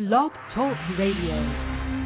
Blog Talk Radio.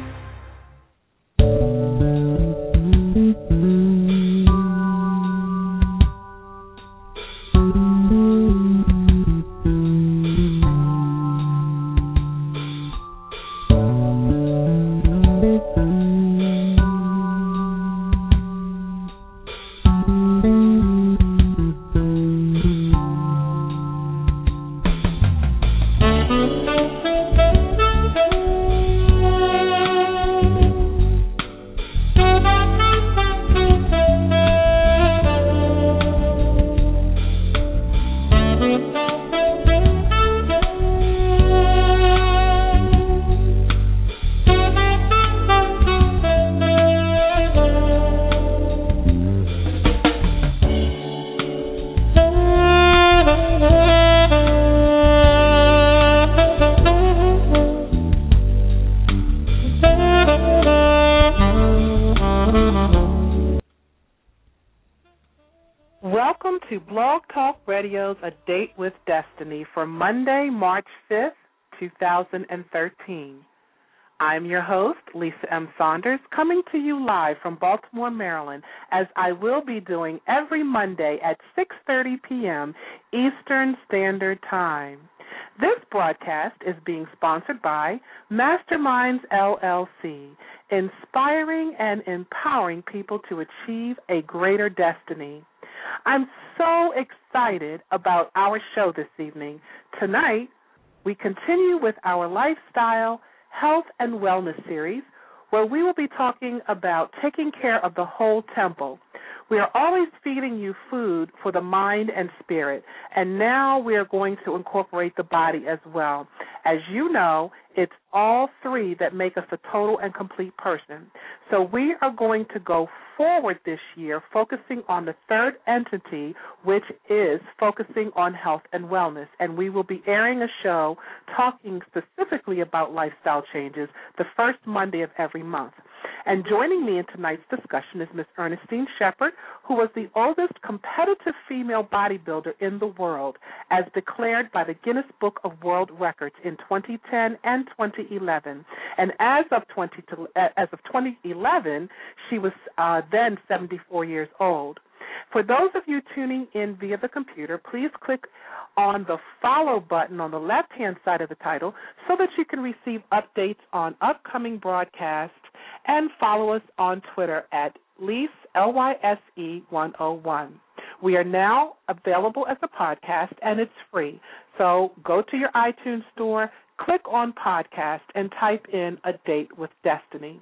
Welcome to Blog Talk Radio's A Date with Destiny for Monday, March 5th, 2013. I'm your host, Lisa M. Saunders, coming to you live from Baltimore, Maryland, as I will be doing every Monday at 6:30 p.m. Eastern Standard Time. This broadcast is being sponsored by Masterminds LLC, inspiring and empowering people to achieve a greater destiny. I'm so excited about our show this evening. Tonight, we continue with our lifestyle, health, and wellness series where we will be talking about taking care of the whole temple. We are always feeding you food for the mind and spirit, and now we are going to incorporate the body as well. As you know, it's all three that make us a total and complete person. So we are going to go forward this year focusing on the third entity, which is focusing on health and wellness. And we will be airing a show talking specifically about lifestyle changes the first Monday of every month. And joining me in tonight's discussion is Miss Ernestine Shepherd, who was the oldest competitive female bodybuilder in the world, as declared by the Guinness Book of World Records in 2010 and 2011. And as of 20 to, as of 2011, she was uh, then 74 years old. For those of you tuning in via the computer, please click on the follow button on the left hand side of the title so that you can receive updates on upcoming broadcasts and follow us on Twitter at Lise, L-Y-S-E 101. We are now available as a podcast and it's free. So go to your iTunes store, click on podcast, and type in A Date with Destiny.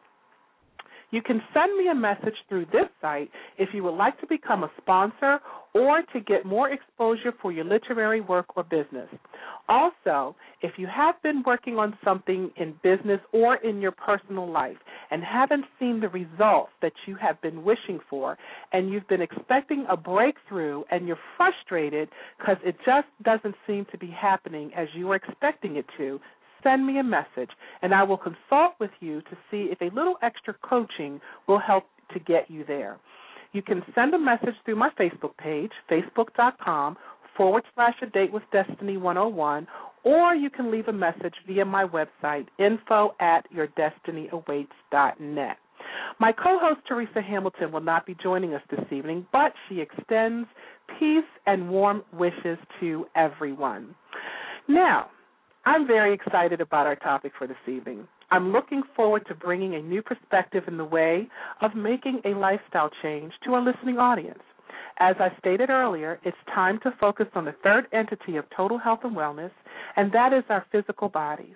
You can send me a message through this site if you would like to become a sponsor or to get more exposure for your literary work or business. Also, if you have been working on something in business or in your personal life and haven't seen the results that you have been wishing for, and you've been expecting a breakthrough and you're frustrated because it just doesn't seem to be happening as you were expecting it to, send me a message and I will consult with you to see if a little extra coaching will help to get you there. You can send a message through my Facebook page, facebook.com forward slash a date with destiny 101, or you can leave a message via my website, info at yourdestinyawaits.net. My co host, Teresa Hamilton, will not be joining us this evening, but she extends peace and warm wishes to everyone. Now, I'm very excited about our topic for this evening. I'm looking forward to bringing a new perspective in the way of making a lifestyle change to our listening audience. As I stated earlier, it's time to focus on the third entity of total health and wellness, and that is our physical bodies.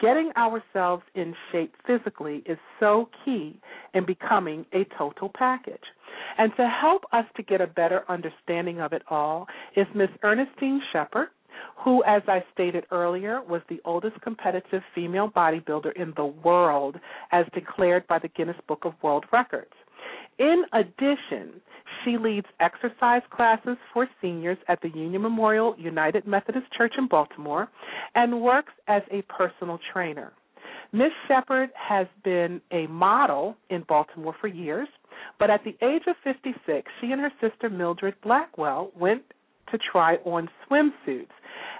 Getting ourselves in shape physically is so key in becoming a total package. And to help us to get a better understanding of it all is Miss Ernestine Shepherd, who, as I stated earlier, was the oldest competitive female bodybuilder in the world as declared by the Guinness Book of World Records. In addition, she leads exercise classes for seniors at the Union Memorial United Methodist Church in Baltimore and works as a personal trainer. Miss Shepherd has been a model in Baltimore for years, but at the age of 56, she and her sister Mildred Blackwell went to try on swimsuits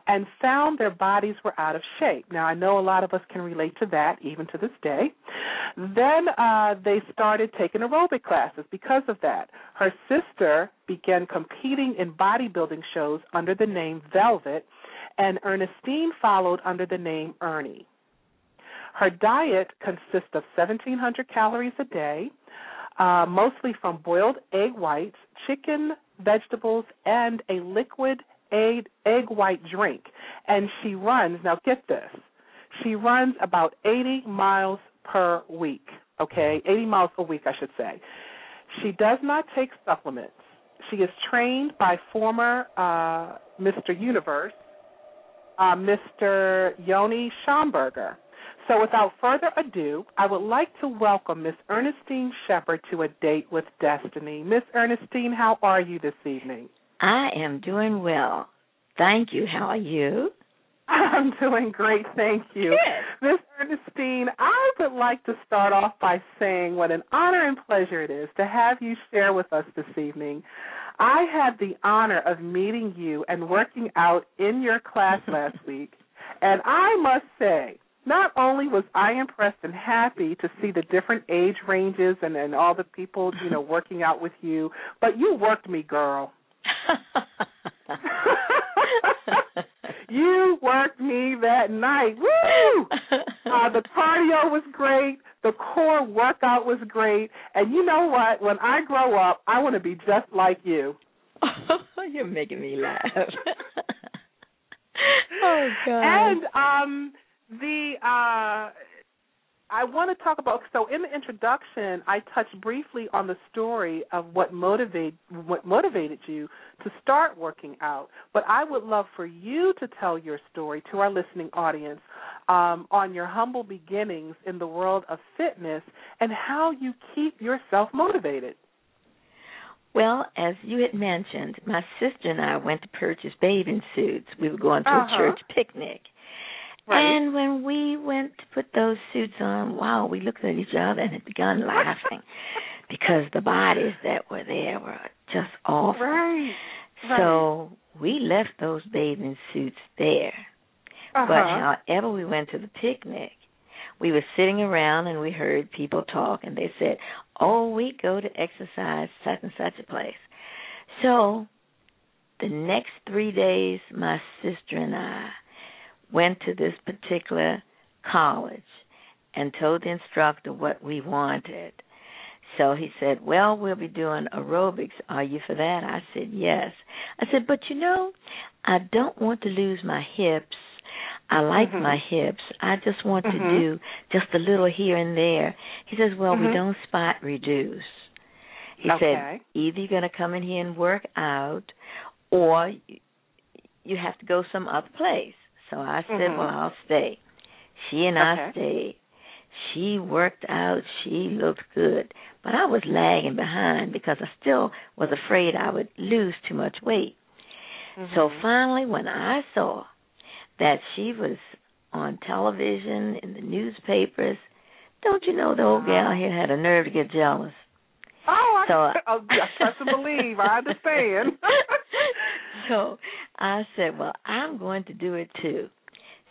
and found their bodies were out of shape. Now, I know a lot of us can relate to that even to this day. Then uh, they started taking aerobic classes because of that. Her sister began competing in bodybuilding shows under the name Velvet, and Ernestine followed under the name Ernie. Her diet consists of 1,700 calories a day, uh, mostly from boiled egg whites, chicken, vegetables, and a liquid egg, egg white drink. And she runs, now get this, she runs about 80 miles per week, okay? 80 miles a week, I should say. She does not take supplements. She is trained by former uh, Mr. Universe, uh, Mr. Yohnnie Shambourger. So without further ado, I would like to welcome Miss Ernestine Shepherd to a date with destiny. Miss Ernestine, how are you this evening? I am doing well. Thank you. How are you? I'm doing great, thank you. Miss Ernestine, I would like to start off by saying what an honor and pleasure it is to have you share with us this evening. I had the honor of meeting you and working out in your class last week, and I must say, not only was I impressed and happy to see the different age ranges and, and all the people, you know, working out with you, but you worked me, girl. you worked me that night. Woo! Uh, the cardio was great. The core workout was great. And you know what? When I grow up, I want to be just like you. You're making me laugh. oh God. And um the uh I want to talk about so in the introduction I touched briefly on the story of what motivate what motivated you to start working out, but I would love for you to tell your story to our listening audience um, on your humble beginnings in the world of fitness and how you keep yourself motivated. Well, as you had mentioned, my sister and I went to purchase bathing suits. We were going to Uh-huh. a church picnic. Right. And when we went to put those suits on, wow, we looked at each other and had begun laughing because the bodies that were there were just awful. Right. So we left those bathing suits there. Uh-huh. But however we went to the picnic, we were sitting around and we heard people talk and they said, Oh, we go to exercise such and such a place. So the next three days my sister and I went to this particular college and told the instructor what we wanted. So he said, Well, we'll be doing aerobics. Are you for that? I said, Yes. I said, But you know, I don't want to lose my hips. I like Mhm. my hips. I just want to Mhm. do just a little here and there. He says, Well, Mhm. we don't spot reduce. He Okay. said, Either you're going to come in here and work out or you have to go some other place. So I said, Mhm. Well, I'll stay. She and I stayed. She worked out. She looked good. But I was lagging behind because I still was afraid I would lose too much weight. So Mhm. finally, when I saw that she was on television, in the newspapers, don't you know the old gal here had a nerve to get jealous? Oh, I, So- oh, I trust and believe. I understand. so I said, Well, I'm going to do it too.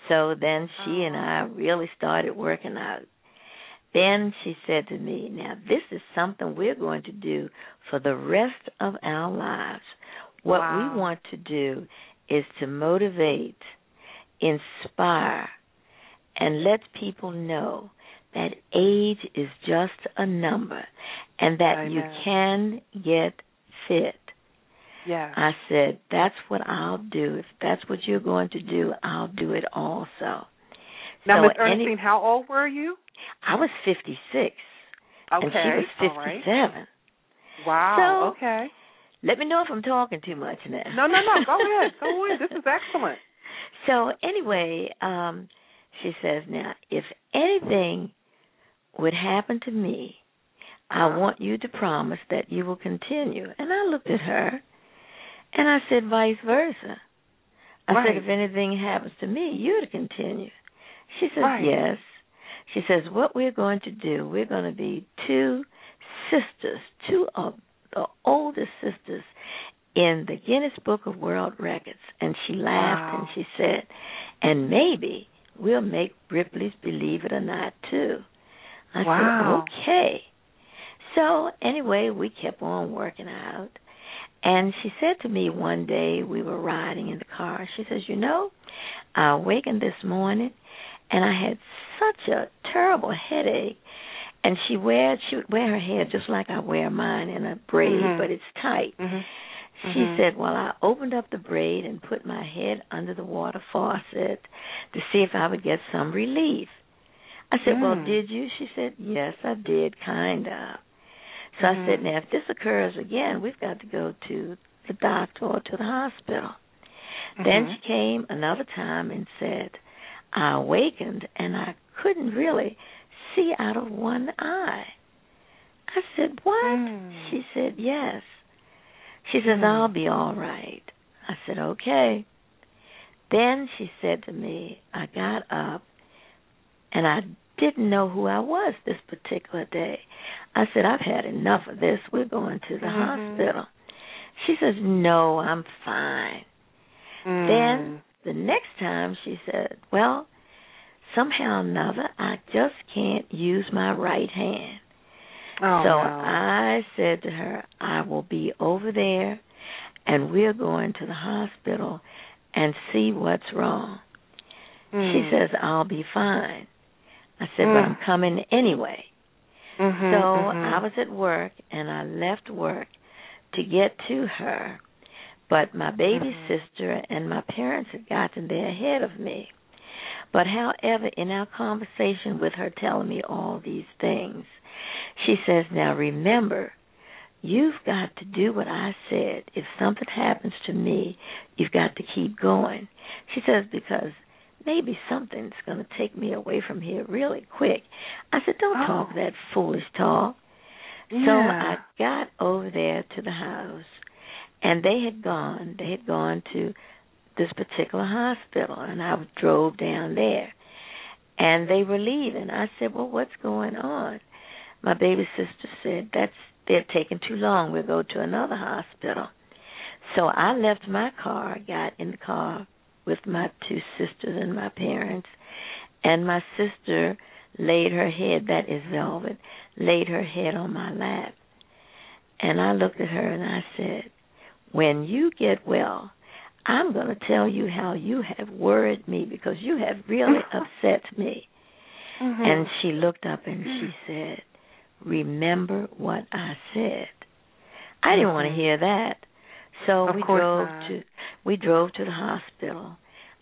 So then she and oh. I really started working out. Then she said to me, Now, this is something we're going to do for the rest of our lives. What Wow. we want to do is to motivate, inspire, and let people know that age is just a number and that you can get fit. Yeah. I said, That's what I'll do. If that's what you're going to do, I'll do it also. now, so Miss any- how old were you? I was 56, Okay. and she was all right. 57. Wow. So- okay. Let me know if I'm talking too much now. No, no, no. Go ahead. Go ahead. This is excellent. So anyway, um, she says, now if anything would happen to me, I Uh-huh. want you to promise that you will continue. And I looked at her and I said, vice versa. I Right. said, if anything happens to me, you're to continue. She says, Right. yes. She says, what we're going to do, we're going to be two sisters, two of the oldest sisters in the Guinness Book of World Records. And she laughed Wow. and she said, and maybe we'll make Ripley's Believe It or Not too. I Wow. said, okay. So anyway, we kept on working out. And she said to me one day, we were riding in the car, she says, You know, I awakened this morning and I had such a terrible headache. And she wear she would wear her hair just like I wear mine in a braid, Mhm. but it's tight. Mhm. She Mhm. said, Well, I opened up the braid and put my head under the water faucet to see if I would get some relief. I said, Well, Mm. did you? She said, Yes, I did, kind of. So I said, Mhm. Now, if this occurs again, we've got to go to the doctor or to the hospital. Then Mhm. she came another time and said, I awakened and I couldn't really see out of one eye. I said, What? Mm. She said, Yes. She says, Mm. I'll be all right. I said, Okay. Then she said to me, I got up and I didn't know who I was this particular day. I said, I've had enough of this. We're going to the Mhm. hospital. She says, No, I'm fine. Mm. Then the next time she said, Well, somehow or another, I just can't use my right hand. oh, so no. I said to her, I will be over there and we're going to the hospital and see what's wrong. She Mm. says, I'll be fine. I said, but Mm. I'm coming anyway. Mhm, So mhm. I was at work and I left work to get to her. But my baby Mhm. sister and my parents had gotten there ahead of me. But however, in our conversation with her telling me all these things, she says, Now remember, you've got to do what I said. If something happens to me, you've got to keep going. She says, Because maybe something's going to take me away from here really quick. I said, Don't Oh. talk that foolish talk. So I got over there to the house, and they had gone. They had gone to this particular hospital, and I drove down there. And they were leaving. I said, "Well, what's going on?" My baby sister said, "That's they're taking too long. We'll go to another hospital." So I left my car, got in the car with my two sisters and my parents, and my sister laid her head, that is velvet, laid her head on my lap. And I looked at her and I said, When you get well, I'm going to tell you how you have worried me because you have really upset me. Mhm. And she looked up and she said, Remember what I said. I didn't want to Mhm. hear that. So Of we drove not. to we drove to the hospital.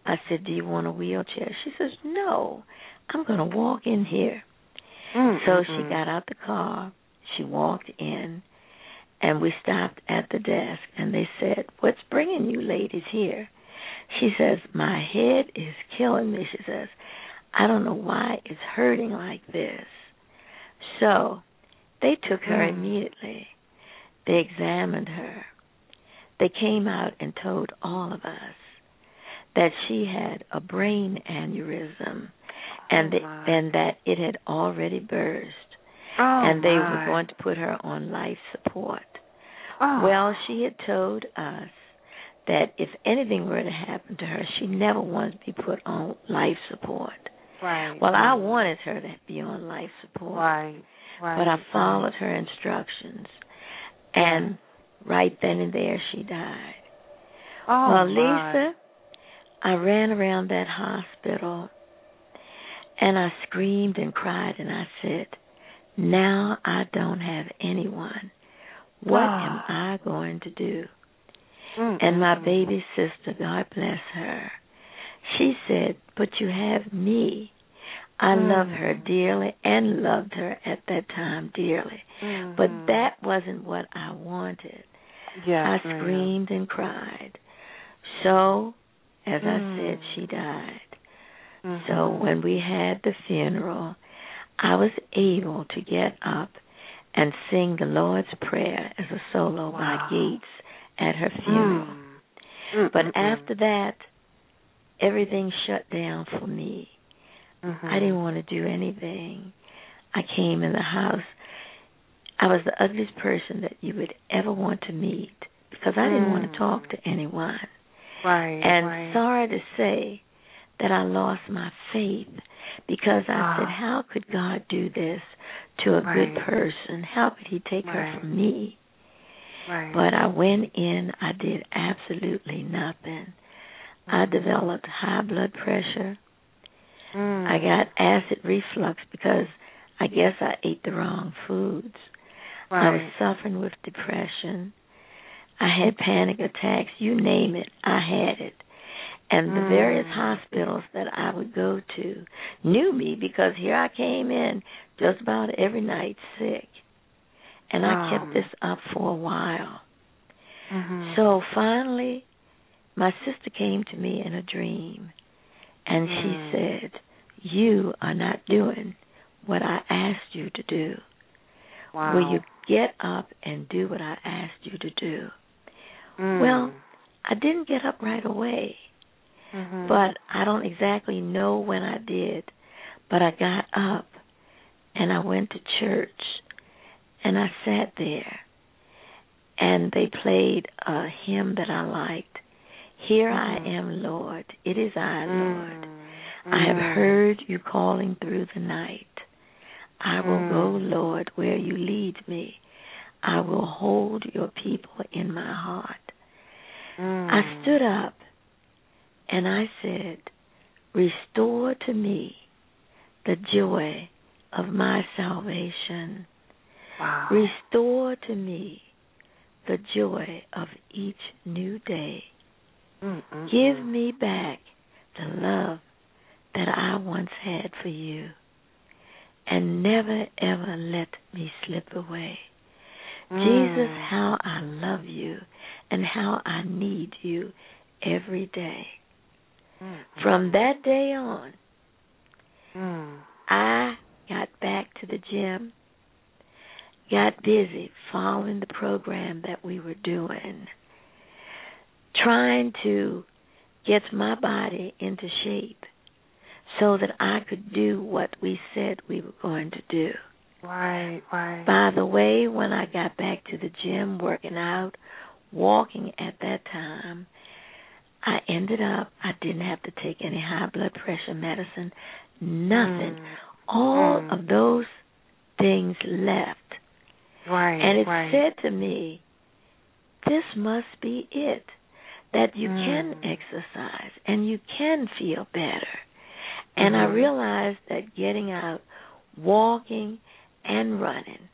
I said, "Do you want a wheelchair?" She says, "No, I'm going to walk in here." Mm, So she got out the car, she walked in, and we stopped at the desk and they said, "What's bringing you ladies here?" She says, "My head is killing me." She says, "I don't know why it's hurting like this." So, they took her Mm. immediately. They examined her. They came out and told all of us that she had a brain aneurysm and Oh, the, and that it had already burst Oh, and they my. were going to put her on life support. Oh. Well, she had told us that if anything were to happen to her, she never wanted to be put on life support. right. Well, I wanted her to be on life support, Right. Right. but I followed her instructions, and right then and there she died. Oh, well. Lisa, I ran around that hospital and I screamed and cried and I said, Now I don't have anyone. What am Ah. I going to do? Mm, And my baby sister, God bless her, she said, But you have me. I Mm. love her dearly and loved her at that time dearly. But Mhm. that wasn't what I wanted. Yes, I screamed and cried. So as Mm. I said, she died. Mhm. So when we had the funeral, I was able to get up and sing the Lord's Prayer as a solo by Wow. Gates at her funeral. Mm. Mm, But after that, everything shut down for me. mhm. I didn't want to do anything. I came in the house. I was the ugliest person that you would ever want to meet because I didn't want Mm. to talk to anyone. right, And right. sorry to say that I lost my faith because I Ah. said, How could God do this to a good person? How could He take her from me? right. But I went in, I did absolutely nothing. I Mhm. developed high blood pressure. Mm. I got acid reflux because I guess I ate the wrong foods. I was suffering with depression. I had panic attacks. You name it, I had it. And the Mm. various hospitals that I would go to knew me because here I came in just about every night sick. And I kept this up for a while. Mhm. So finally, my sister came to me in a dream and Mm. she said, You are not doing what I asked you to do. wow. Will you get up and do what I asked you to do? Mm. Well, I didn't get up right away, Mhm. but I don't exactly know when I did. But I got up and I went to church and I sat there and they played a hymn that I liked. Here I Mhm. am, Lord. It is I, Lord. Mm. I have Mm. heard you calling through the night. I will Mm. go, Lord, where you lead me. I will hold your people in my heart. Mm. I stood up and I said, Restore to me the joy of my salvation. Wow. Restore to me the joy of each new day. Mm, mm, Give me back the love that I once had for you. And never ever let me slip away. Jesus, Mm. how I love you and how I need you every day. Mm, From that day on, mm. I got back to the gym, got busy following the program that we were doing, trying to get my body into shape so that I could do what we said we were going to do. Right, right. By the way, when I got back to the gym working out, walking at that time, I ended up, I didn't have to take any high blood pressure medicine, nothing. Mm. All Mm. of those things left. Right, And it right. said to me, this must be it. That you can Mm. exercise and you can feel better. And I Mhm. realized that getting out, walking, and running,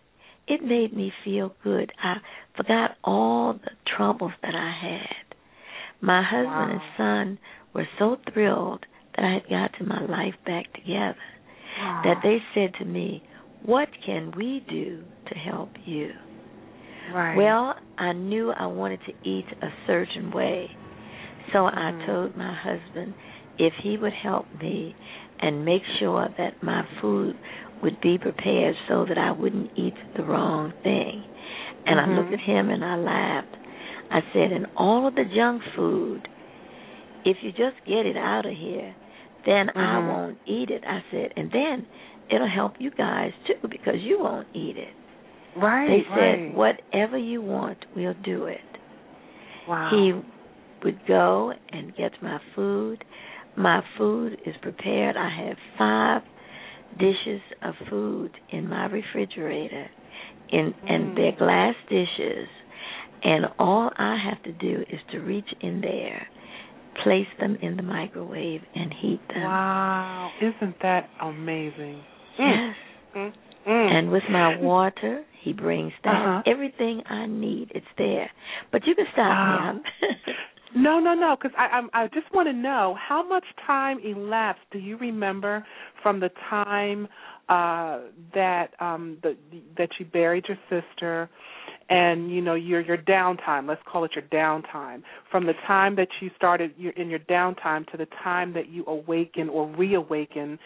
it made me feel good. I forgot all the troubles that I had. My husband and son were so thrilled that I had gotten my life back together Wow. that they said to me, What can we do to help you? right. Well, I knew I wanted to eat a certain way. So I Mhm. told my husband if he would help me and make sure that my food would be prepared so that I wouldn't eat the wrong thing. And I Mhm. looked at him and I laughed. I said, "In all of the junk food, if you just get it out of here, then I Mhm. won't eat it." I said, "And then it'll help you guys too because you won't eat it." right, They said, right. "Whatever you want, we'll do it." Wow. He would go and get my food. My food is prepared. I have five dishes of food in my refrigerator, in and Mm. they're glass dishes. And all I have to do is to reach in there, place them in the microwave, and heat them. Wow. Isn't that amazing? Yes. Mm. Mm. And with my water, he brings that. Uh-huh. Everything I need, it's there. But you can stop Wow. me. No, no, no. Because I, I, I just want to know how much time elapsed. Do you remember from the time uh, that um, the, that you buried your sister, and you know your your downtime. Let's call it your downtime. From the time that you started your, in your downtime to the time that you awaken or reawaken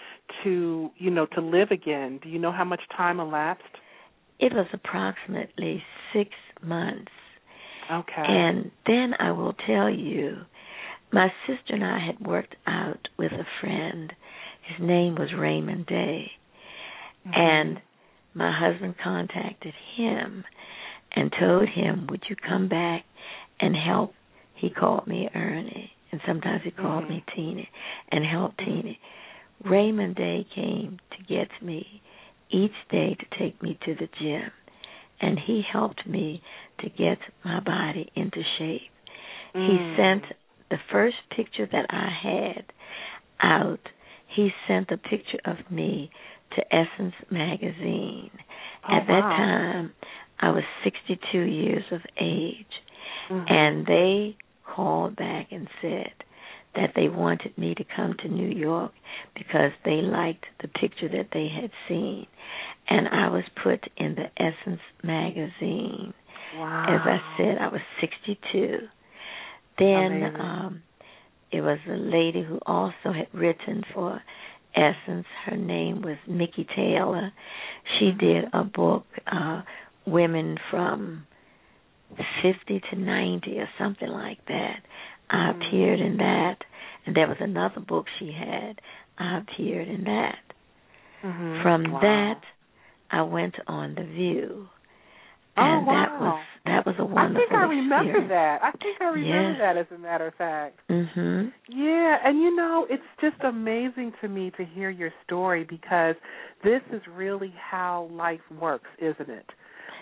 to you know to live again. Do you know how much time elapsed? It was approximately six months. Okay. And then I will tell you, my sister and I had worked out with a friend. His name was Raymond Day. Mm-hmm. And my husband contacted him and told him, Would you come back and help? He called me Ernie, and sometimes he called mm-hmm. me Tina, and help Tina. Raymond Day came to get me each day to take me to the gym, and he helped me to get my body into shape. Mm. He sent the first picture that I had out. He sent a picture of me to Essence magazine. Oh, At that time, I was 62 years of age, Mhm. and they called back and said that they wanted me to come to New York because they liked the picture that they had seen. And I was put in the Essence magazine. wow. As I said, I was 62. Then Amazing. um it was a lady who also had written for Essence. Her name was Mickey Taylor. She did a book, uh, Women from 50 to 90 or something like that. I Mhm. appeared in that. And there was another book she had. I appeared in that. Mhm. From Wow. that, I went on The View. Oh, And that was that was a wonderful I think I remember experience. that. I think I remember Yes. that as a matter of fact. Mhm. Yeah, and you know, it's just amazing to me to hear your story because this is really how life works, isn't it?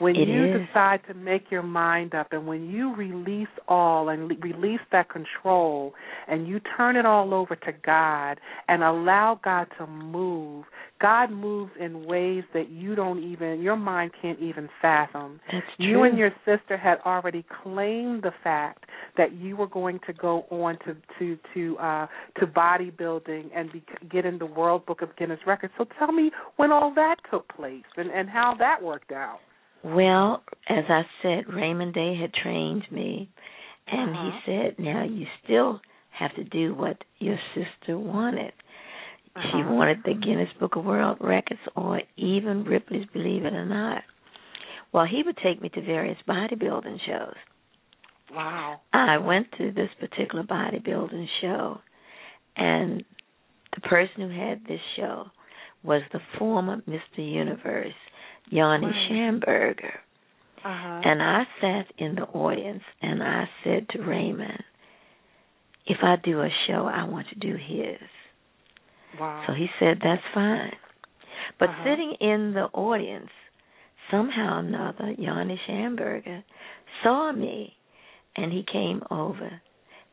When It you is. decide to make your mind up and when you release all and le- release that control and you turn it all over to God and allow God to move, God moves in ways that you don't even, your mind can't even fathom. That's true. You and your sister had already claimed the fact that you were going to go on to to to uh, to bodybuilding and be, get in the World Book of Guinness Records. So tell me when all that took place and and how that worked out. Well, as I said, Raymond Day had trained me, and Uh-huh. he said, "Now you still have to do what your sister wanted. She Uh-huh. wanted the Guinness Book of World Records, or even Ripley's Believe It or Not." Well, he would take me to various bodybuilding shows. Wow. I went to this particular bodybuilding show, and the person who had this show was the former Mr. Universe, Yohnnie Right. Shambourger. Uh-huh. And I sat in the audience and I said to Raymond, if I do a show, I want to do his. wow. So he said, that's fine. But Uh-huh. sitting in the audience, somehow or another, Yohnnie Shambourger saw me and he came over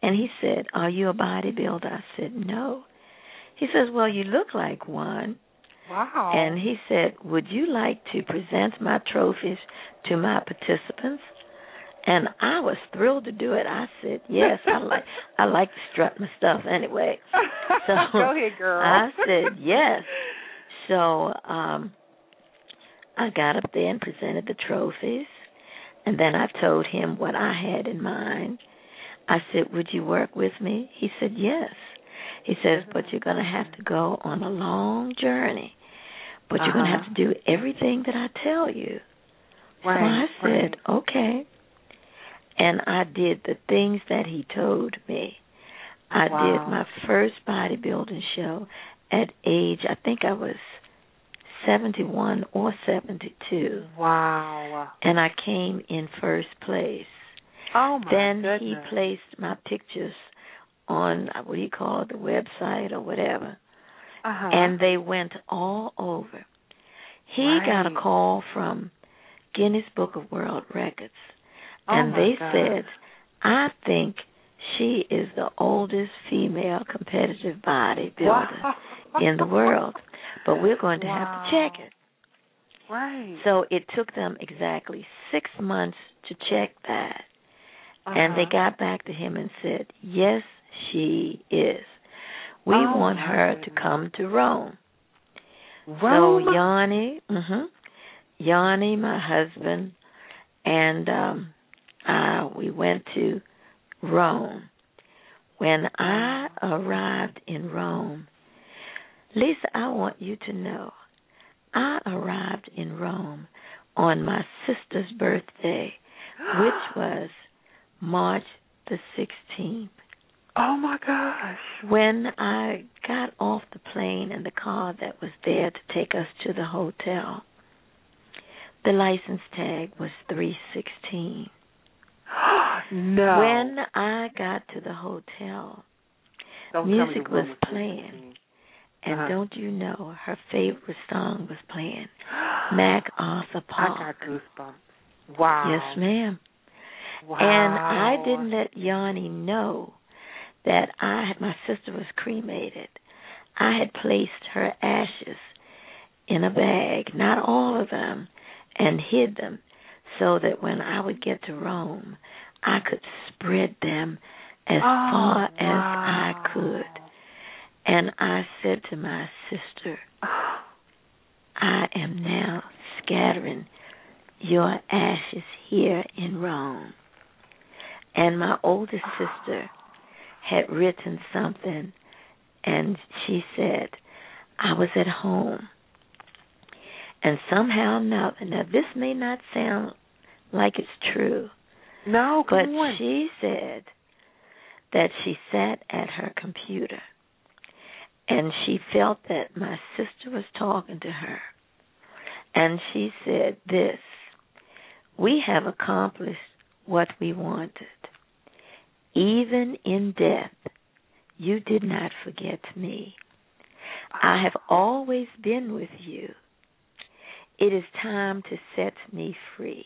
and he said, Are you a bodybuilder? I said, No. He says, Well, you look like one. Wow. And he said, Would you like to present my trophies to my participants? And I was thrilled to do it. I said, Yes, I like I like to strut my stuff anyway. So Go ahead, girl. I said yes. So um I got up there and presented the trophies and then I told him what I had in mind. I said, Would you work with me? He said, Yes. He says, But you're gonna have to go on a long journey. But you're gonna Uh-huh. have to do everything that I tell you. right. so I said, right. Okay. And I did the things that he told me. I Wow. did my first bodybuilding show at age I think I was seventy one or seventy two. Wow. And I came in first place. Oh my then goodness. he placed my pictures on uh, what do you call it, the website or whatever. Uh-huh. And they went all over. He got a call from Guinness Book of World Records. Oh, and they God. said, I think she is the oldest female competitive bodybuilder wow. in the world. But we're going to have to check it. Right. So it took them exactly six months to check that. And they Uh-huh. got back to him and said, Yes, she is. We Oh, want her to come to Rome. Rome? So Yohnnie, mhm, Yohnnie, my husband, and um, uh, we went to Rome. When I arrived in Rome, Lisa, I want you to know, I arrived in Rome on my sister's birthday, which was March the 16th. Oh my gosh. When I got off the plane and the car that was there to take us to the hotel, the license tag was 316. no. When I got to the hotel, Don't music was playing. and Uh-huh. don't you know her favorite song was playing MacArthur I Park. got goosebumps. Wow. Yes, ma'am. Wow. And I didn't let Yohnnie know that I had my sister was cremated. I had placed her ashes in a bag, not all of them, and hid them so that when I would get to Rome, I could spread them as Oh, far as wow. I could. And I said to my sister, I am now scattering your ashes here in Rome. And my oldest ah. sister had written something, and she said, I was at home. And somehow, now, now this may not sound like it's true, No, but on. she said that she sat at her computer and she felt that my sister was talking to her. And she said this We have accomplished what we wanted. Even in death, you did not forget me. I have always been with you. It is time to set me free.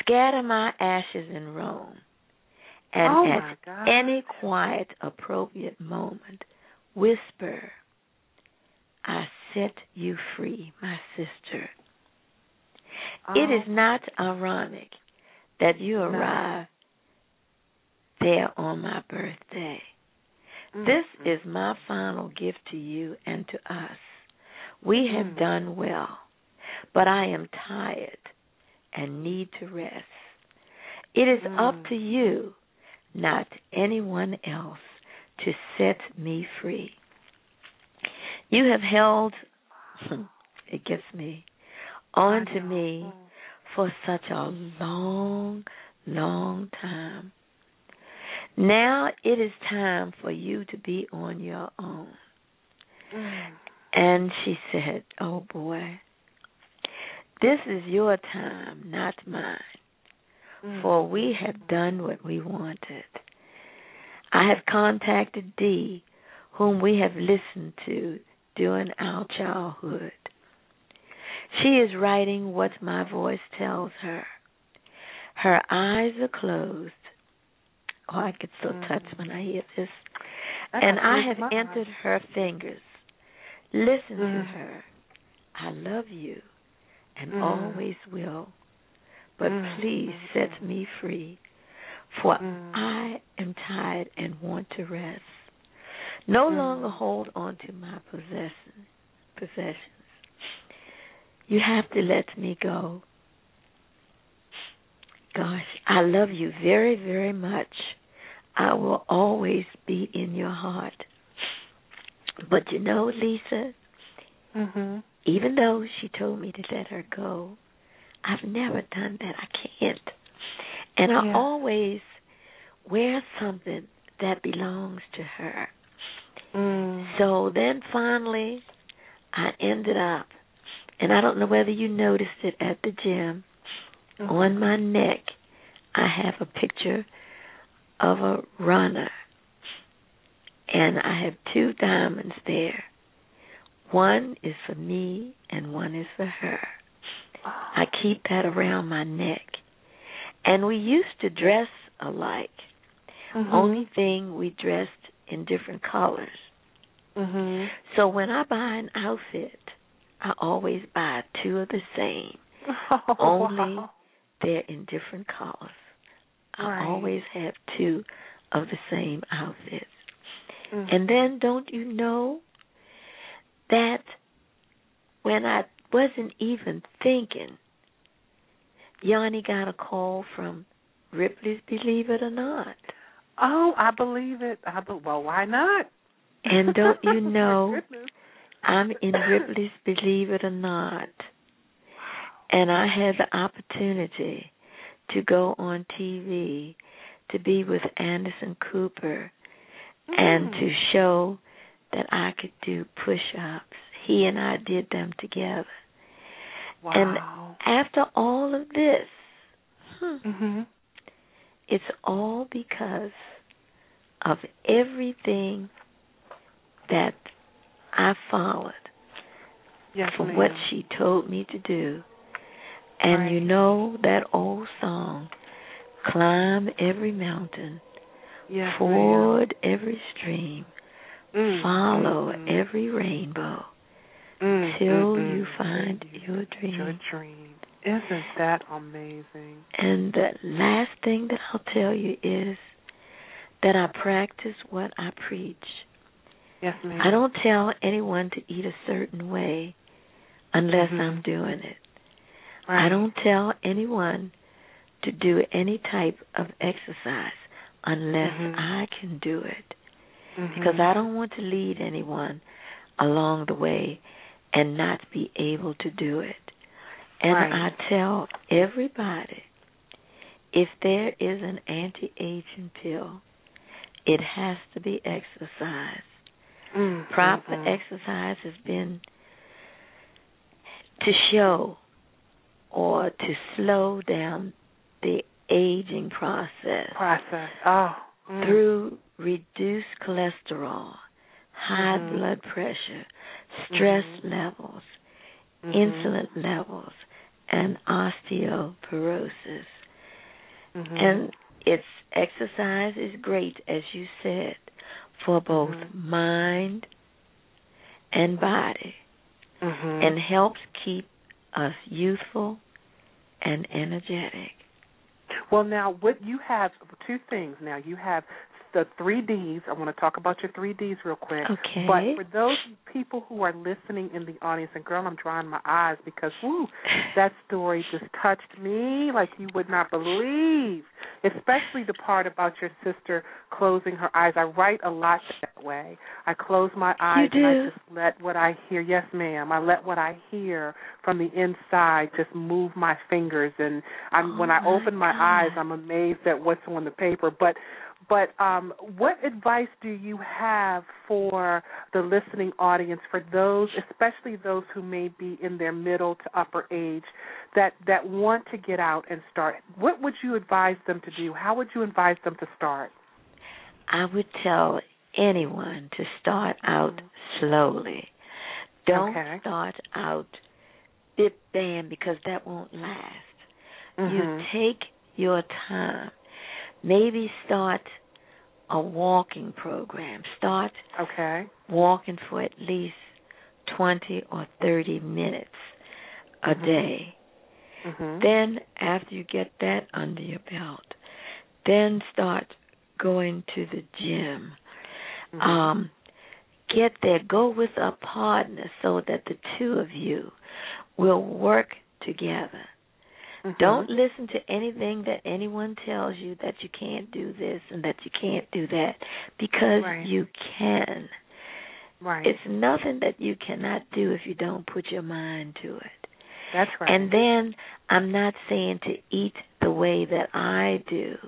Scatter my ashes in Rome, and Oh, at God. any quiet, appropriate moment, whisper, I set you free, my sister. It is Oh, not ironic that you arrive there on my birthday. mm, This is my final gift to you and to us. We have Mm. done well, but I am tired and need to rest. It is up Mm. to you, not anyone else, to set me free. You have held, it gets me, on to me Mm. for such a long, long time. Now it is time for you to be on your own. Mm. And she said, Oh boy, this is your time, not mine, Mm. for we have done what we wanted. I have contacted Dee, whom we have listened to during our childhood. She is writing what my voice tells her. Her eyes are closed. Oh, I get so touched when I hear this. That and I have entered her fingers. Listen to Mm. her. I love you and Mm. always will. But Mm. please set me free, for Mm. I am tired and want to rest. No Mm. longer hold on to my possession, possessions. You have to let me go. Gosh, I love you very, very much. I will always be in your heart. But you know, Lisa, Mhm. even though she told me to let her go, I've never done that. I can't. And I Yeah. always wear something that belongs to her. Mm. So then finally, I ended up, and I don't know whether you noticed it at the gym, Mhm. on my neck, I have a picture of a runner. And I have two diamonds there. One is for me and one is for her. I keep that around my neck. And we used to dress alike. Mhm. Only thing we dressed in different colors. Mhm. So when I buy an outfit, I always buy two of the same. Oh, Only wow. they're in different colors. I always have two of the same outfits. Mm-hmm. And then don't you know that when I wasn't even thinking, Yohnnie got a call from Ripley's Believe It or Not. Oh, I believe it. I be- well, why not? And don't you know I'm in Ripley's Believe It or Not. And I had the opportunity to go on TV to be with Anderson Cooper and to show that I could do push ups. He and I did them together. Wow. And after all of this, hmm, mhm. it's all because of everything that I followed Yes, for ma'am. what she told me to do. And Right. you know that old song, climb every mountain, yes, ford every stream. Mm, follow mm, every rainbow mm, till mm, you mm. find your dream. your dream. Isn't that amazing? And the last thing that I'll tell you is that I practice what I preach. Yes, ma'am. I don't tell anyone to eat a certain way unless Mhm. I'm doing it. Right. I don't tell anyone to do any type of exercise unless Mhm. I can do it. Mhm. Because I don't want to lead anyone along the way and not be able to do it. And Right. I tell everybody if there is an anti aging pill, it has to be exercise. Mm, Proper exercise has been to show or to slow down the aging process process. Oh. mm. through reduced cholesterol, high Mhm. blood pressure, stress Mhm. levels, Mhm. insulin levels, and osteoporosis. Mhm. And its exercise is great, as you said, for both mind and body, Mhm. and helps keep us youthful and energetic. Well, now what you have two things. Now you have the three Ds. I want to talk about your three Ds real quick. Okay. But for those people who are listening in the audience, and girl, I'm drying my eyes because whoo, that story just touched me like you would not believe. Especially the part about your sister closing her eyes. I write a lot that way. I close my eyes and I just let what I hear. Yes, ma'am. I let what I hear from the inside just move my fingers and I'm Oh, when I oh my open my God. eyes I'm amazed at what's on the paper. But but um, what advice do you have for the listening audience, for those, especially those who may be in their middle to upper age, that that want to get out and start? What would you advise them to do? How would you advise them to start? I would tell anyone to start out slowly. Don't Okay. start out bit bam because that won't last. You Mhm. take your time. Maybe start a walking program. Start Okay. walking for at least 20 or 30 minutes a Mhm. day. Mhm. Then, after you get that under your belt, then start going to the gym. Mhm. Um, get there. Go with a partner so that the two of you will work together. Mhm. Don't listen to anything that anyone tells you that you can't do this and that you can't do that because Right. you can. Right. It's nothing that you cannot do if you don't put your mind to it. That's right. And then I'm not saying to eat the way that I do,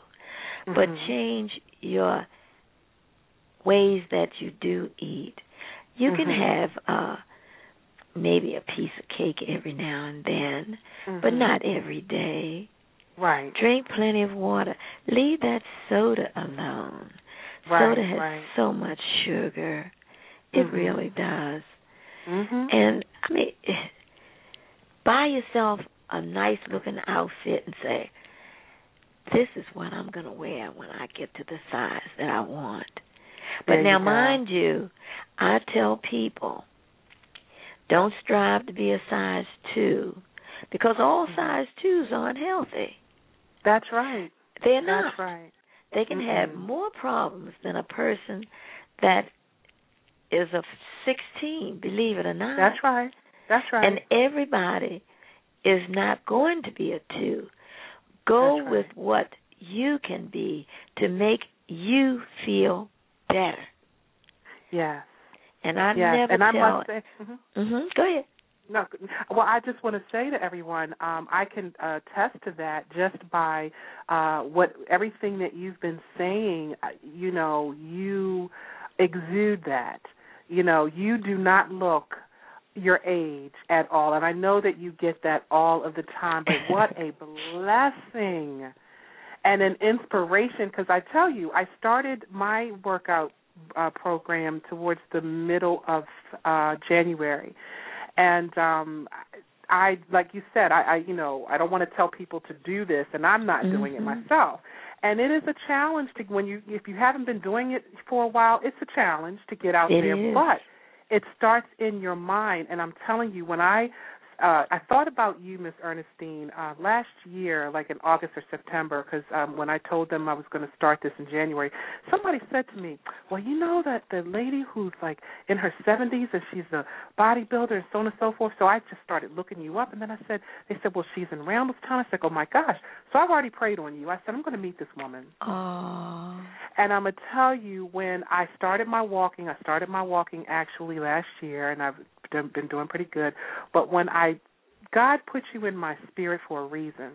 but Mhm. change your ways that you do eat. You can Mhm. have uh maybe a piece of cake every now and then, but Mhm. not every day. right. Drink plenty of water. Leave that soda alone. Right, soda has right. so much sugar. It Mhm. really does. Mm-hmm. And I mean, buy yourself a nice looking outfit and say, "This is what I'm going to wear when I get to the size that I want." But There now, you mind you, I tell people, don't strive to be a size two, because all Mm-hmm. size twos aren't healthy. That's right. They're not. That's right. They can have Mm-mm. more problems than a person that is of 16, believe it or not. That's right. That's right. And everybody is not going to be a two. Go right. with what you can be to make you feel better. yes. And I yes. never and I must say, mhm. hmm Go ahead. No, well, I just want to say to everyone, um, I can uh, attest to that just by uh, what everything that you've been saying. uh, You know, you exude that. You know, you do not look your age at all, and I know that you get that all of the time. But what a blessing and an inspiration! Because I tell you, I started my workout uh, program towards the middle of uh, January and um I like you said, I, I you know, I don't want to tell people to do this and I'm not doing it Mhm. myself. And it is a challenge to when you if you haven't been doing it for a while, it's a challenge to get out It there. is. But it starts in your mind and I'm telling you when I uh, I thought about you, Miss Ernestine, uh, last year, like in August or September, because um, when I told them I was going to start this in January, somebody said to me, "Well, you know that the lady who's like in her 70s and she's a bodybuilder and so on and so forth." So I just started looking you up, and then I said, "They said, well, she's in Randallstown." I said, "Oh my gosh!" So I've already prayed on you. I said, "I'm going to meet this woman." Oh. And I'm gonna tell you when I started my walking. I started my walking actually last year, and I've been doing pretty good. But when I, God put you in my spirit for a reason.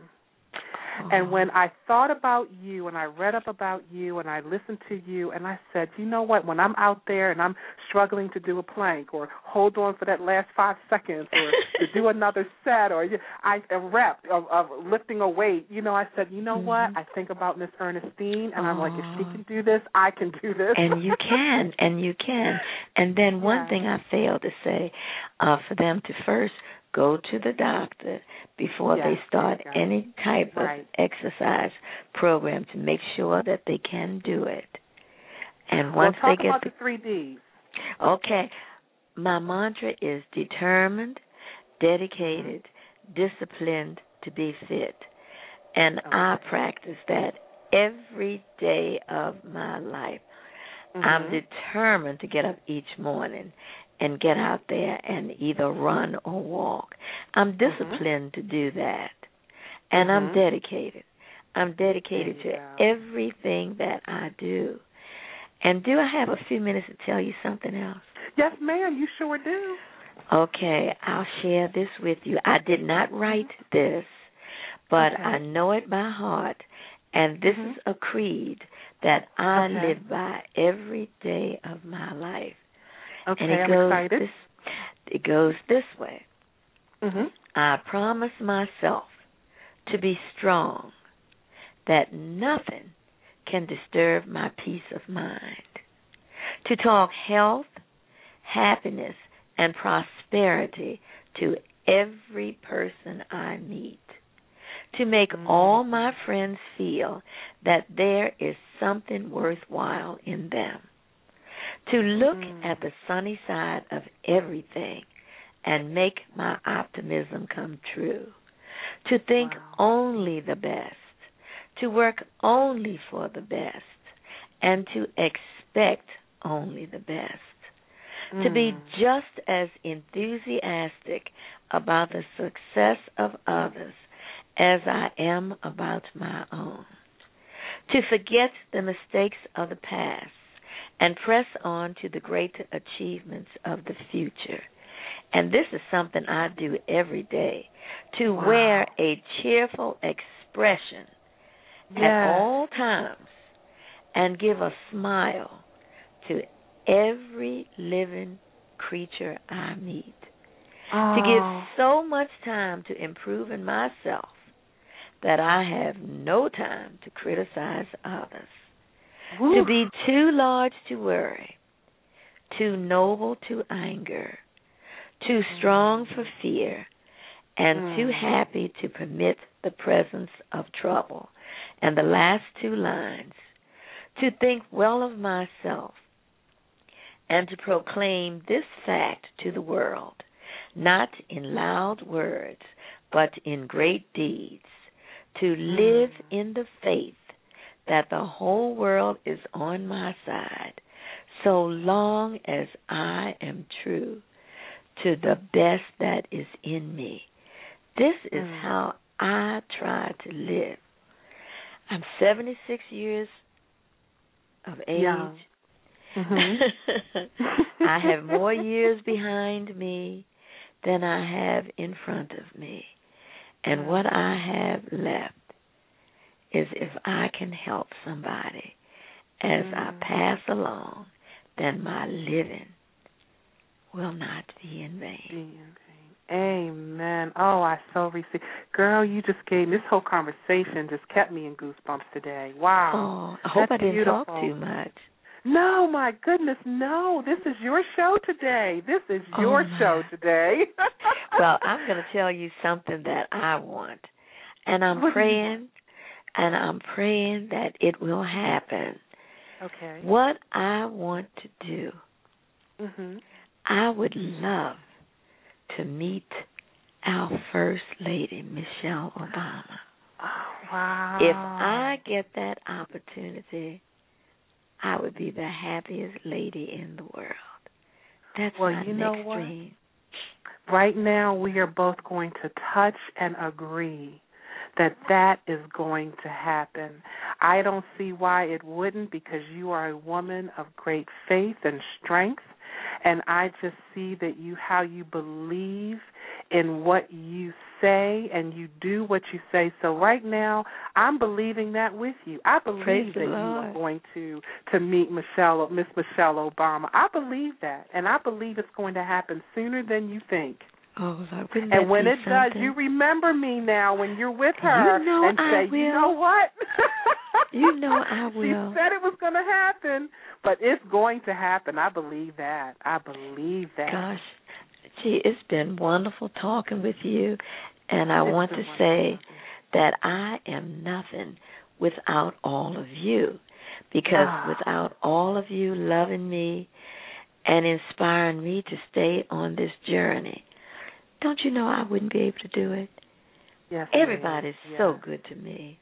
And when I thought about you and I read up about you and I listened to you and I said, you know what, when I'm out there and I'm struggling to do a plank or hold on for that last five seconds or to do another set or I a rep of, of lifting a weight, you know, I said, you know what, Mhm. I think about Miss Ernestine and I'm like, if she can do this, I can do this. and you can, and you can. And then one Yeah. thing I failed to say, uh, for them to first go to the doctor before Yes, they start yes. any type of exercise program to make sure that they can do it. And well, once talk they get about the, the three Ds. okay, my mantra is determined, dedicated, disciplined to be fit. And I practice that every day of my life. I'm Mhm. determined to get up each morning and get out there and either run or walk. I'm Mm-hmm. disciplined to do that. And I'm Mhm. dedicated. I'm dedicated to go. everything that I do. And do I have a few minutes to tell you something else? Yes, ma'am, you sure do. Okay, I'll share this with you. I did not write this, but Okay. I know it by heart, and this Mhm. is a creed that I Okay. live by every day of my life. Okay, and it I'm goes excited. this it goes this way. Mhm. I promise myself to be strong, that nothing can disturb my peace of mind. To talk health, happiness, and prosperity to every person I meet. To make Mm. all my friends feel that there is something worthwhile in them. To look Mm. at the sunny side of everything and make my optimism come true. To think Wow. only the best. To work only for the best. And to expect only the best. To be Mm. just as enthusiastic about the success of others as I am about my own. To forget the mistakes of the past and press on to the great achievements of the future. And this is something I do every day to Wow. wear a cheerful expression at all times and give a smile to every living creature I meet. To give Oh. so much time to improving myself that I have no time to criticize others. Woo. To be too large to worry, too noble to anger, too strong for fear, and too Mm. happy to permit the presence of trouble. And the last two lines to think well of myself and to proclaim this fact to the world, not in loud words, but in great deeds, to live in the faith that the whole world is on my side so long as I am true to the best that is in me. This is Mm. how I try to live. I'm 76 years of age. Young. Mhm. I have more years behind me than I have in front of me. And what I have left is if I can help somebody as I Mm. pass along, then my living will not be in vain. Amen. Oh, I so receive. Girl, you just gave this whole conversation just kept me in goosebumps today. Wow. Oh, I hope That's I didn't talk too much. No, my goodness, no. This is your show today. This is Oh, your my. show today. well, I'm going to tell you something that I want. And I'm What praying, and I'm praying that it will happen. Okay. What I want to do, Mhm. I would love to meet our First Lady, Michelle Obama. Oh, wow. If I get that opportunity, I would be the happiest lady in the world. That's Well, my you know next what? dream. right now we are both going to touch and agree that that is going to happen. I don't see why it wouldn't because you are a woman of great faith and strength and I just see that you how you believe in what you say and you do what you say. So right now I'm believing that with you. I believe Praise that you are going to to meet Michelle Miss Michelle Obama. I believe that and I believe it's going to happen sooner than you think. Oh, wouldn't And that when it does, you remember me now when you're with her You know and I say, will. "You know what? You know I will. She said it was going to happen, but it's going to happen. I believe that. I believe that. Gosh, gee, it's been wonderful talking with you, and I It's want to say that I am nothing without all of you, because Ah. without all of you loving me and inspiring me to stay on this journey, don't you know I wouldn't be able to do it? yes. Everybody's so good to me.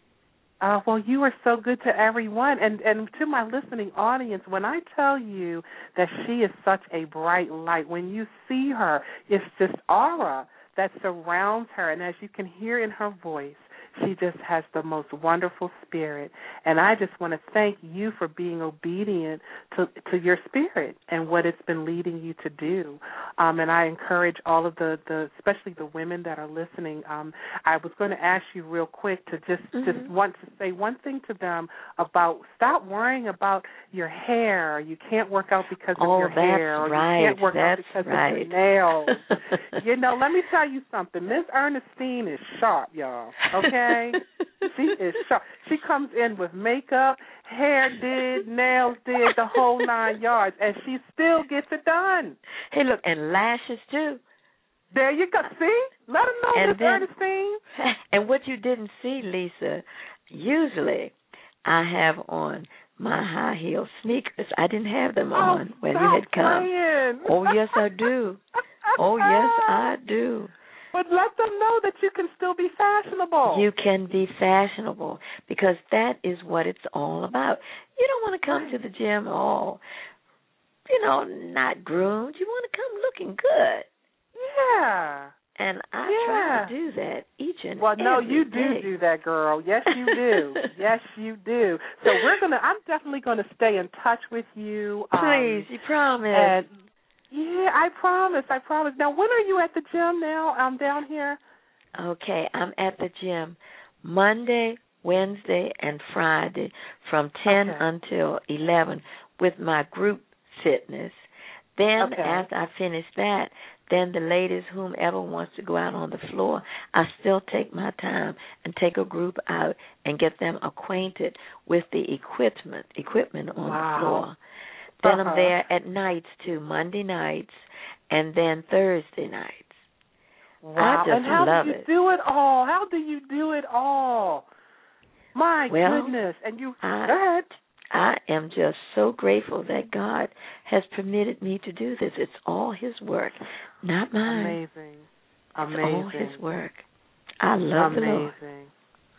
Uh, well, you are so good to everyone, and and to my listening audience. When I tell you that she is such a bright light, when you see her, it's this aura that surrounds her, and as you can hear in her voice, she just has the most wonderful spirit. And I just want to thank you for being obedient to to your spirit and what it's been leading you to do. Um, and I encourage all of the the especially the women that are listening. Um, I was going to ask you real quick to just just Mhm. want to say one thing to them about stop worrying about your hair. You can't work out because of Oh, your hair, or right. you can't work That's out because right. of your nails. you know, let me tell you something. Miss Ernestine is sharp, y'all. Okay, she is sharp. She comes in with makeup, hair did, nails did, the whole nine yards, and she still gets it done. Hey, look, and lashes too. There you go. See, let them know, And Miss then- Ernestine. and what you didn't see, Lisa, usually I have on my high heel sneakers. I didn't have them oh, on oh, when you had come. playing. Oh yes, I do. Oh yes, I do. But let them know that you can still be fashionable. You can be fashionable because that is what it's all about. You don't want to come to the gym all, you know, not groomed. You want to come looking good. yeah. And I Yeah. try to do that each and Well, no, you do day. do that, girl. Yes, you do. yes, you do. So we're gonna. I'm definitely gonna stay in touch with you. um, Please, you promise. And yeah, I promise. I promise. Now, when are you at the gym? Now, I'm down here. Okay, I'm at the gym Monday, Wednesday, and Friday from 10 Okay. until 11 with my group fitness. Then, Okay. after I finish that, then the ladies, whomever wants to go out on the floor, I still take my time and take a group out and get them acquainted with the equipment equipment on Wow. the floor. Then Uh-huh. I'm there at nights too, Monday nights, and then Thursday nights. Wow. just and how love do you it. do it all? How do you do it all? My Well, goodness. And you I- ahead. I am just so grateful that God has permitted me to do this. It's all His work, not mine. Amazing. Amazing. It's all His work. I love the Lord.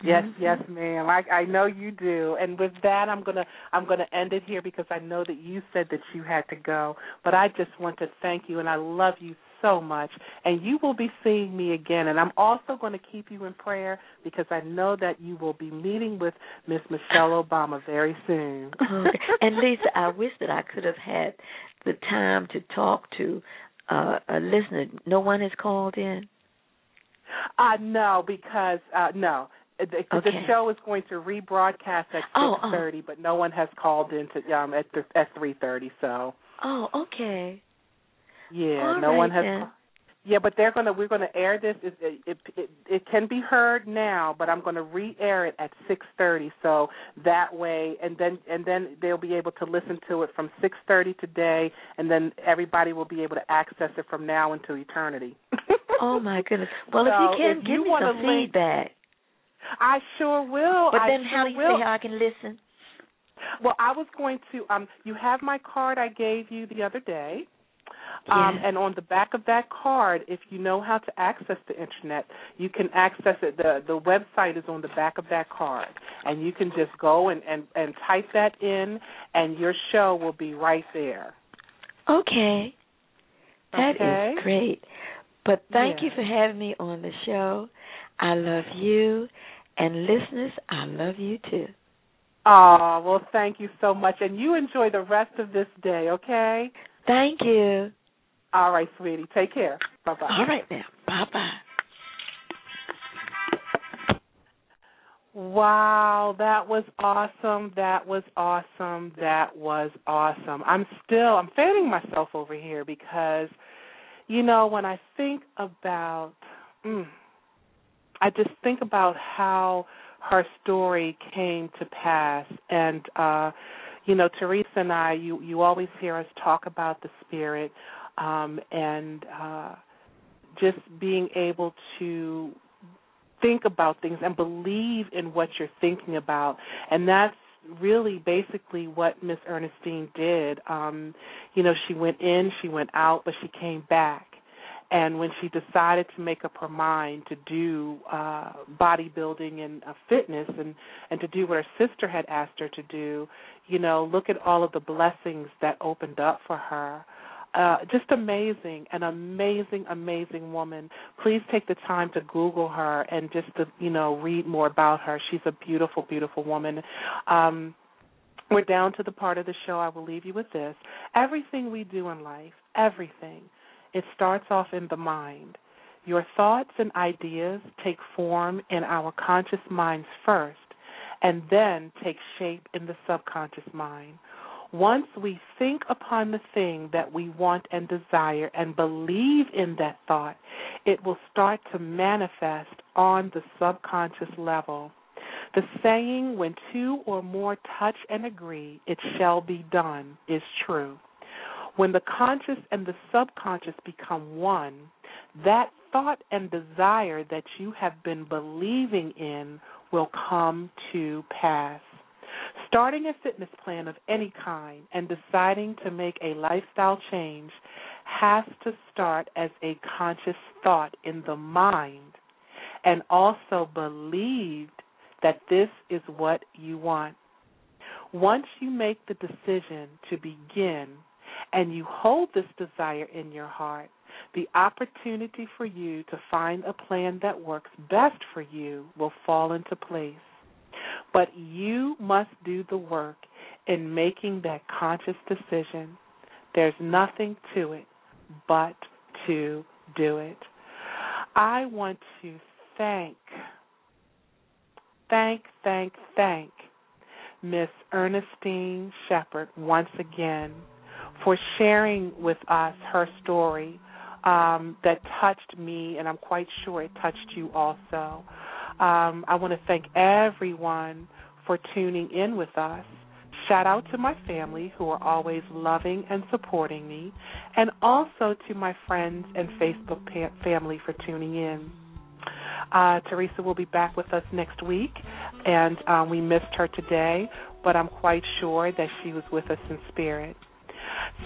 Yes, Mhm. yes, ma'am. I I know you do. And with that, I'm gonna I'm gonna end it here because I know that you said that you had to go. But I just want to thank you, and I love you so much. And you will be seeing me again. And I'm also going to keep you in prayer because I know that you will be meeting with Miss Michelle Obama very soon. Okay. And Lisa, I wish that I could have had the time to talk to uh, a listener. No one has called in. Uh no, because uh no. The, the show is going to rebroadcast at Oh, six oh. thirty, but no one has called in to um at th- at three thirty. So Oh, okay. yeah, All no one has. then. Yeah, but they're gonna we're gonna air this. It it, it it can be heard now, but I'm gonna re-air it at six thirty. So that way, and then and then they'll be able to listen to it from six thirty today, and then everybody will be able to access it from now until eternity. Oh my goodness. Well, So, if you can if give you me some link- feedback. I sure will. But I then sure how do you will. say how I can listen? Well, I was going to. Um, you have my card I gave you the other day. Um, and on the back of that card, if you know how to access the internet, you can access it. the The website is on the back of that card, and you can just go and and and type that in, and your show will be right there. Okay. That is Okay. great. But thank you for having me on the show. I love you. And listeners, I love you too. Oh well, thank you so much, and you enjoy the rest of this day. Okay. Thank you. All right, sweetie. Take care. Bye bye. All right now. Bye bye. Wow, that was awesome. That was awesome. That was awesome. I'm still I'm fanning myself over here because you know, when I think about mm, I just think about how her story came to pass. And uh you know, Teresa and I you you always hear us talk about the spirit um and uh just being able to think about things and believe in what you're thinking about. And that's really basically what miss ernestine did. Um you know she went in she went out but she came back and when she decided to make up her mind to do uh bodybuilding and uh, fitness and and to do what her sister had asked her to do you know look at all of the blessings that opened up for her uh, just amazing, an amazing, amazing woman. Please take the time to Google her and just to you know read more about her. She's a beautiful, beautiful woman. Um, we're down to the part of the show. I will leave you with this: everything we do in life, everything, it starts off in the mind. Your thoughts and ideas take form in our conscious minds first, and then take shape in the subconscious mind. Once we think upon the thing that we want and desire and believe in that thought, it will start to manifest on the subconscious level. The saying, when two or more touch and agree, it shall be done, is true. When the conscious and the subconscious become one, that thought and desire that you have been believing in will come to pass. Starting a fitness plan of any kind and deciding to make a lifestyle change has to start as a conscious thought in the mind and also believed that this is what you want. Once you make the decision to begin and you hold this desire in your heart, the opportunity for you to find a plan that works best for you will fall into place. But you must do the work in making that conscious decision. There's nothing to it but to do it. I want to thank, thank, thank, thank Miss Ernestine Shepherd once again for sharing with us her story um, that touched me, and I'm quite sure it touched you also. Um, I want to thank everyone for tuning in with us. Shout out to my family who are always loving and supporting me, and also to my friends and Facebook pa- family for tuning in. Uh, Teresa will be back with us next week, and um, we missed her today, but I'm quite sure that she was with us in spirit.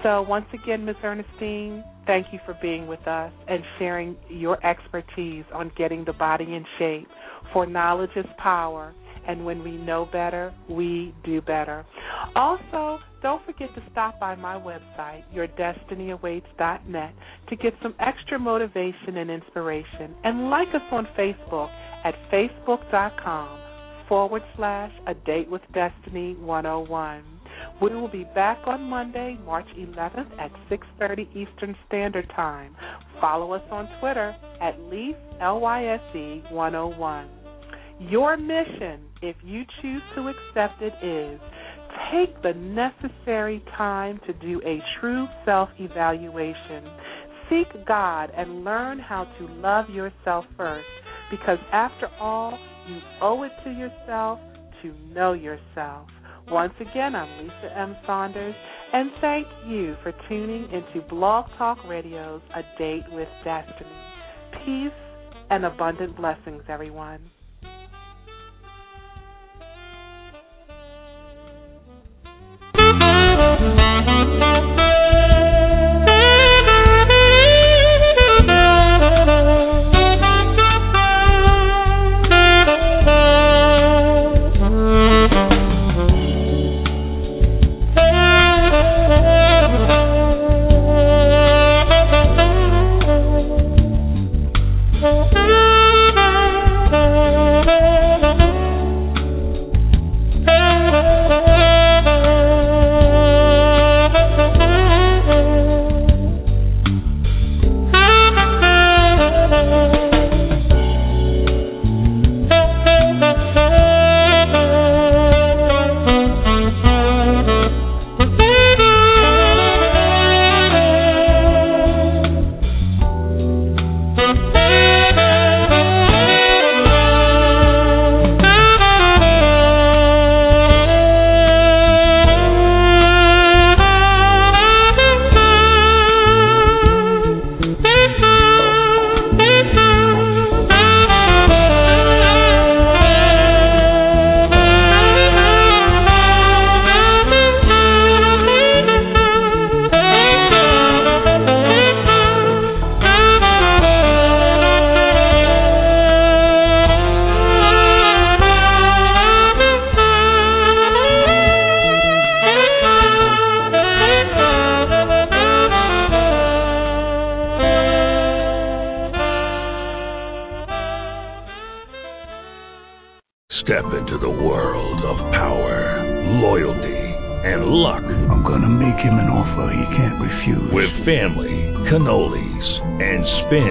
So, once again, Ms. Ernestine, thank you for being with us and sharing your expertise on getting the body in shape. For knowledge is power, and when we know better, we do better. Also, don't forget to stop by my website, yourdestinyawaits.net, to get some extra motivation and inspiration. And like us on Facebook at facebook.com forward slash a date with destiny 101. We will be back on Monday, March 11th at 6:30 Eastern Standard Time. Follow us on Twitter at Lyse L-Y-S-E 101. Your mission, if you choose to accept it, is take the necessary time to do a true self evaluation. Seek God and learn how to love yourself first because, after all, you owe it to yourself to know yourself. Once again, I'm Lisa M. Saunders, and thank you for tuning into Blog Talk Radio's A Date with Destiny. Peace and abundant blessings, everyone.